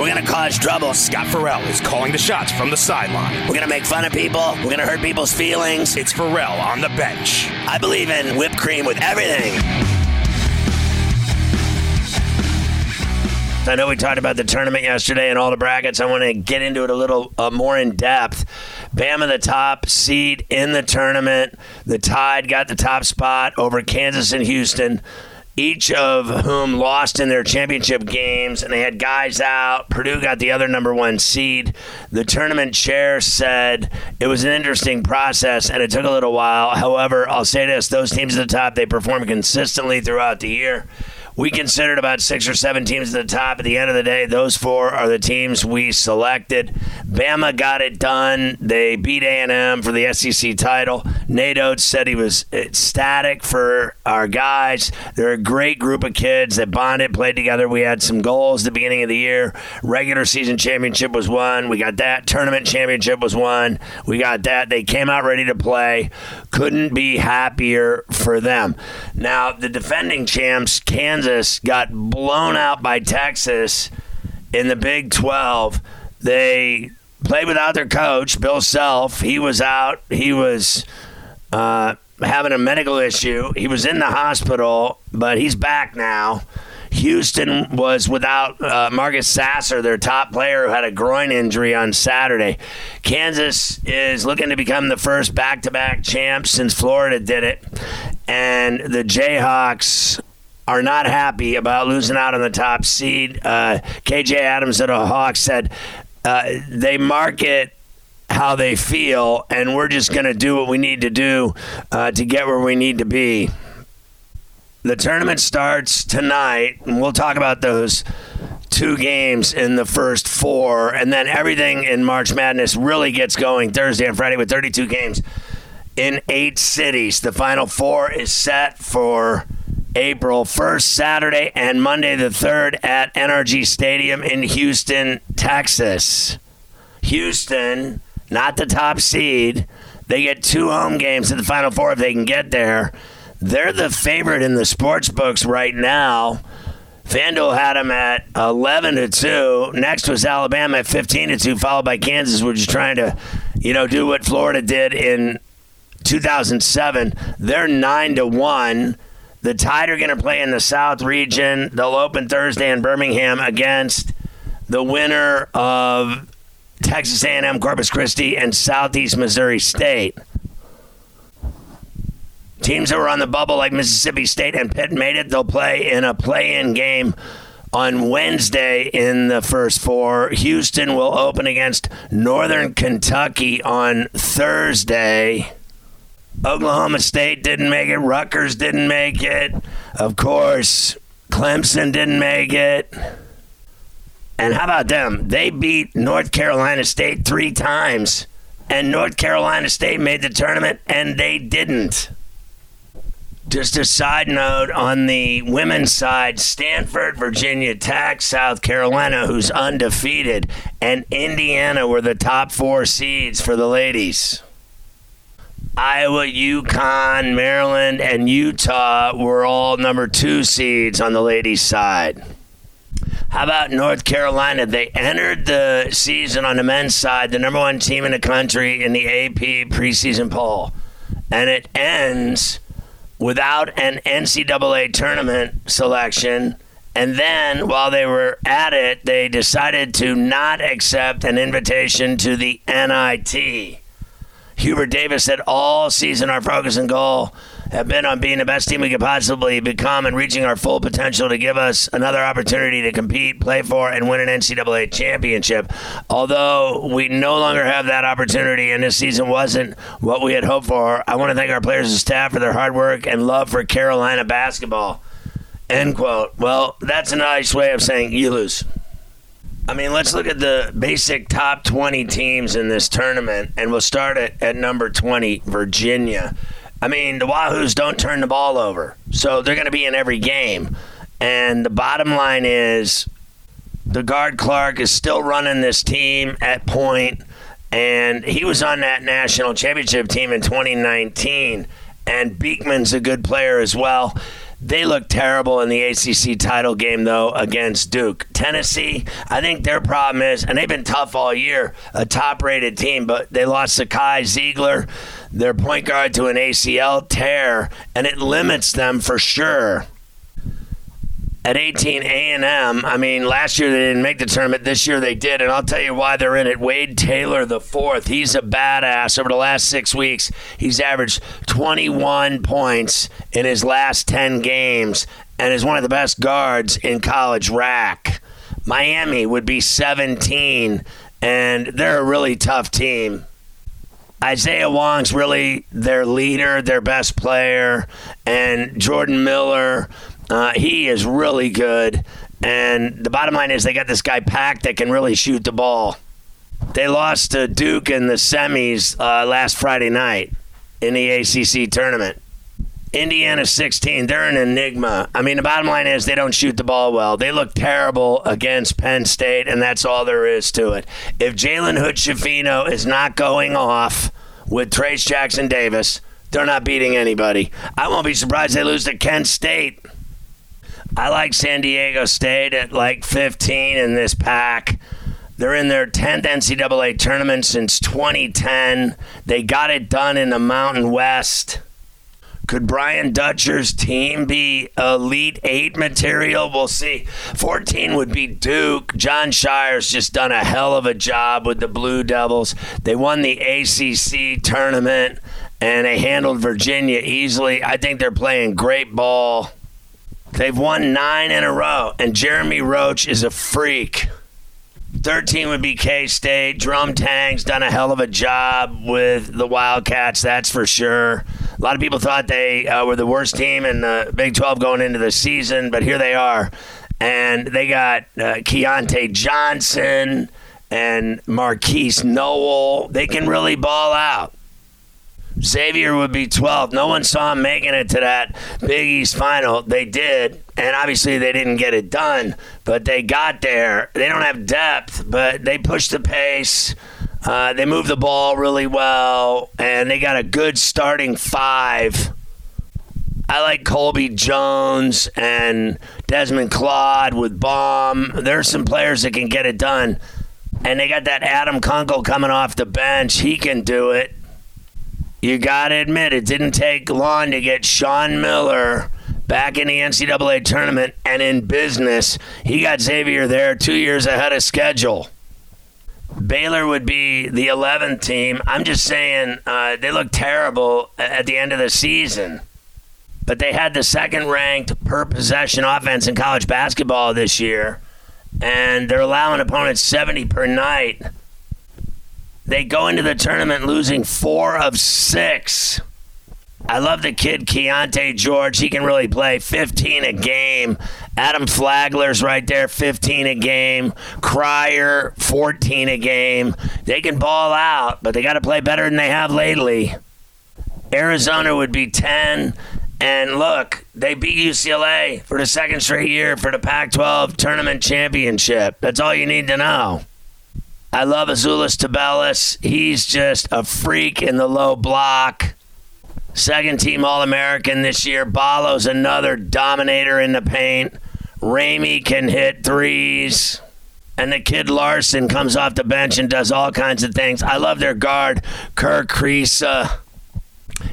We're gonna cause trouble. Scott Ferrall is calling the shots from the sideline. We're gonna make fun of people. We're gonna hurt people's feelings. It's Ferrall on the bench. I believe in whipped cream with everything. I know we talked about the tournament yesterday and all the brackets. I want to get into it a little uh, more in depth. Bama, the top seed in the tournament. The Tide got the top spot over Kansas and Houston each of whom lost in their championship games, and they had guys out. Purdue got the other number one seed. The tournament chair said it was an interesting process, and it took a little while. However, I'll say this: those teams at the top they performed consistently throughout the year. We considered about six or seven teams at the top. At the end of the day, those four are the teams we selected. Bama got it done. They beat A&M for the SEC title. Nate Oats said he was uh, ecstatic for our guys. They're a great group of kids that bonded, played together. We had some goals at the beginning of the year. Regular season championship was won. We got that. Tournament championship was won. We got that. They came out ready to play. Couldn't be happier for them. Now, the defending champs, Kansas, got blown out by Texas in the Big 12. They played without their coach, Bill Self. He was out. He was uh, having a medical issue. He was in the hospital, but he's back now. Houston was without uh, Marcus Sasser, their top player, who had a groin injury on Saturday. Kansas is looking to become the first back to back champ since Florida did it. And the Jayhawks are not happy about losing out on the top seed. Uh, KJ Adams of the Hawks said uh, they market how they feel, and we're just going to do what we need to do uh, to get where we need to be. The tournament starts tonight, and we'll talk about those two games in the first four, and then everything in March Madness really gets going Thursday and Friday with 32 games in eight cities. The final four is set for April 1st, Saturday, and Monday the 3rd at NRG Stadium in Houston, Texas. Houston not the top seed. They get two home games in the Final Four if they can get there. They're the favorite in the sports books right now. FanDuel had them at 11 to 2. Next was Alabama at 15 to 2, followed by Kansas, which is trying to, you know, do what Florida did in 2007. They're 9 to 1. The Tide are going to play in the South region. They'll open Thursday in Birmingham against the winner of Texas A&M, Corpus Christi, and Southeast Missouri State. Teams that were on the bubble like Mississippi State and Pitt made it. They'll play in a play-in game on Wednesday in the first four. Houston will open against Northern Kentucky on Thursday. Oklahoma State didn't make it. Rutgers didn't make it. Of course, Clemson didn't make it. And how about them? They beat North Carolina State three times, and North Carolina State made the tournament, and they didn't. Just a side note on the women's side Stanford, Virginia Tech, South Carolina, who's undefeated, and Indiana were the top four seeds for the ladies. Iowa, UConn, Maryland, and Utah were all number two seeds on the ladies' side. How about North Carolina? They entered the season on the men's side, the number one team in the country in the AP preseason poll. And it ends without an NCAA tournament selection. And then while they were at it, they decided to not accept an invitation to the NIT. Hubert Davis said all season our focus and goal have been on being the best team we could possibly become and reaching our full potential to give us another opportunity to compete, play for, and win an NCAA championship. Although we no longer have that opportunity and this season wasn't what we had hoped for, I want to thank our players and staff for their hard work and love for Carolina basketball. End quote. Well, that's a nice way of saying you lose. I mean, let's look at the basic top 20 teams in this tournament, and we'll start at, at number 20, Virginia. I mean, the Wahoos don't turn the ball over, so they're going to be in every game. And the bottom line is the guard Clark is still running this team at point, and he was on that national championship team in 2019. And Beekman's a good player as well. They look terrible in the ACC title game, though, against Duke. Tennessee, I think their problem is, and they've been tough all year, a top rated team, but they lost Zakai Zeigler, their point guard, to an ACL tear, and it limits them for sure at 18 A&M. I mean, last year they didn't make the tournament. This year they did, and I'll tell you why they're in it. Wade Taylor the fourth. He's a badass. Over the last six weeks, he's averaged 21 points in his last 10 games, and is one of the best guards in college rack. Miami would be 17, and they're a really tough team. Isaiah Wong's really their leader, their best player, and Jordan Miller uh, he is really good. And the bottom line is they got this guy packed that can really shoot the ball. They lost to Duke in the semis uh, last Friday night in the ACC tournament. Indiana 16, they're an enigma. I mean, the bottom line is they don't shoot the ball well. They look terrible against Penn State, and that's all there is to it. If Jalen Hood Schifino is not going off with Trayce Jackson Davis, they're not beating anybody. I won't be surprised they lose to Kent State. I like San Diego State at like 15 in this pack. They're in their 10th NCAA tournament since 2010. They got it done in the Mountain West. Could Brian Dutcher's team be Elite Eight material? We'll see. 14 would be Duke. Jon Scheyer's just done a hell of a job with the Blue Devils. They won the ACC tournament and they handled Virginia easily. I think they're playing great ball. They've won nine in a row, and Jeremy Roach is a freak. 13 would be K State. Jerome Tang's done a hell of a job with the Wildcats, that's for sure. A lot of people thought they uh, were the worst team in the Big 12 going into the season, but here they are. And they got uh, Keyontae Johnson and Markquis Nowell. They can really ball out. Xavier would be 12. No one saw him making it to that Big East final. They did, and obviously they didn't get it done, but they got there. They don't have depth, but they pushed the pace. Uh, they move the ball really well, and they got a good starting five. I like Colby Jones and Desmond Claude with Boum. There's some players that can get it done. And they got that Adam Kunkel coming off the bench. He can do it you got to admit, it didn't take long to get Sean Miller back in the NCAA tournament and in business. He got Xavier there two years ahead of schedule. Baylor would be the 11th team. I'm just saying uh, they look terrible at the end of the season. But they had the second ranked per possession offense in college basketball this year. And they're allowing opponents 70 per night. They go into the tournament losing four of six. I love the kid Keyonte George. He can really play 15 a game. Adam Flagler's right there, 15 a game. Cryer, 14 a game. They can ball out, but they got to play better than they have lately. Arizona would be 10. And look, they beat UCLA for the second straight year for the Pac 12 tournament championship. That's all you need to know. I love Azuolas Tubelis. He's just a freak in the low block. Second team All American this year. Ballo's another dominator in the paint. Ramey can hit threes. And the kid Larsson comes off the bench and does all kinds of things. I love their guard, Kerr Kriisa.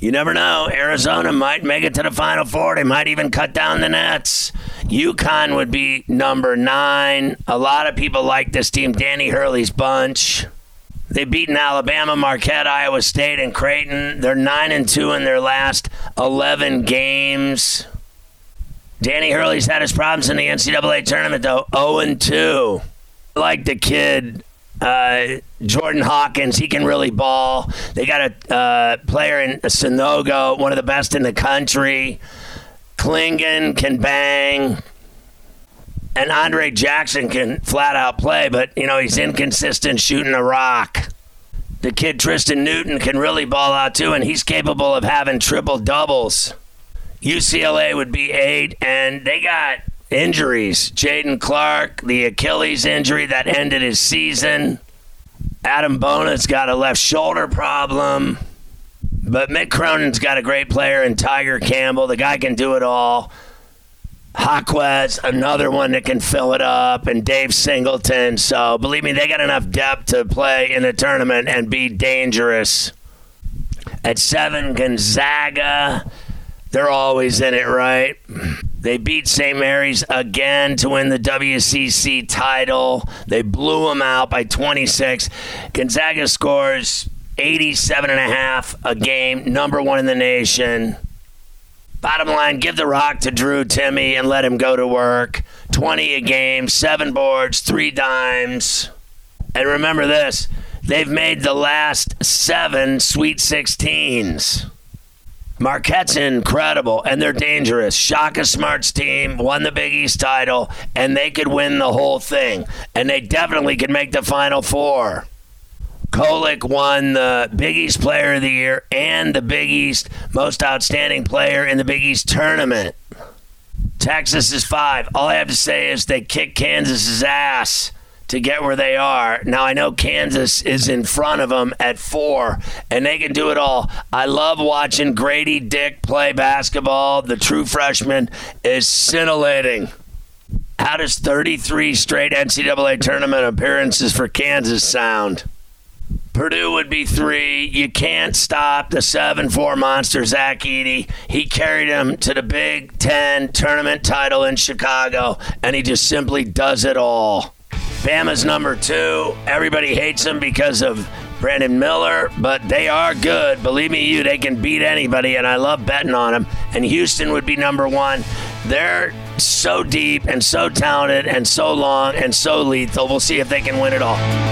You never know. Arizona might make it to the Final Four. They might even cut down the nets. UConn would be number nine. A lot of people like this team, Danny Hurley's bunch. They've beaten Alabama, Marquette, Iowa State, and Creighton. They're 9 and 2 in their last 11 games. Danny Hurley's had his problems in the NCAA tournament, though 0 and 2. Like the kid, uh, Jordan Hawkins, he can really ball. They got a uh, player in Sanogo, one of the best in the country. Clingan can bang. And Andre Jackson can flat out play, but, you know, he's inconsistent shooting a rock. The kid Tristan Newton can really ball out too, and he's capable of having triple doubles. UCLA would be eight, and they got injuries. Jaylen Clark, the Achilles injury that ended his season. Adem Bona's got a left shoulder problem. But Mick Cronin's got a great player in Tiger Campbell. The guy can do it all. Jaquez, another one that can fill it up, and Dave Singleton. So believe me, they got enough depth to play in the tournament and be dangerous. At seven, Gonzaga. They're always in it, right? They beat St. Mary's again to win the WCC title. They blew them out by 26. Gonzaga scores 87 and a half a game, number one in the nation. Bottom line, give the rock to Drew Timme and let him go to work. 20 a game, seven boards, three dimes. And remember this they've made the last seven Sweet 16s. Marquette's incredible, and they're dangerous. Shaka Smart's team won the Big East title, and they could win the whole thing. And they definitely could make the Final Four. Kolek won the Big East Player of the Year and the Big East Most Outstanding Player in the Big East Tournament. Texas is five. All I have to say is they kicked Kansas's ass to get where they are. Now I know Kansas is in front of them at four, and they can do it all. I love watching Grady Dick play basketball. The true freshman is scintillating. How does 33 straight NCAA tournament appearances for Kansas sound? Purdue would be three. You can't stop the 7 4 monster, Zach Edey. He carried him to the Big Ten tournament title in Chicago, and he just simply does it all. Bama's number two. Everybody hates him because of Brandon Miller, but they are good. Believe me, you, they can beat anybody, and I love betting on them. And Houston would be number one. They're so deep and so talented and so long and so lethal. We'll see if they can win it all.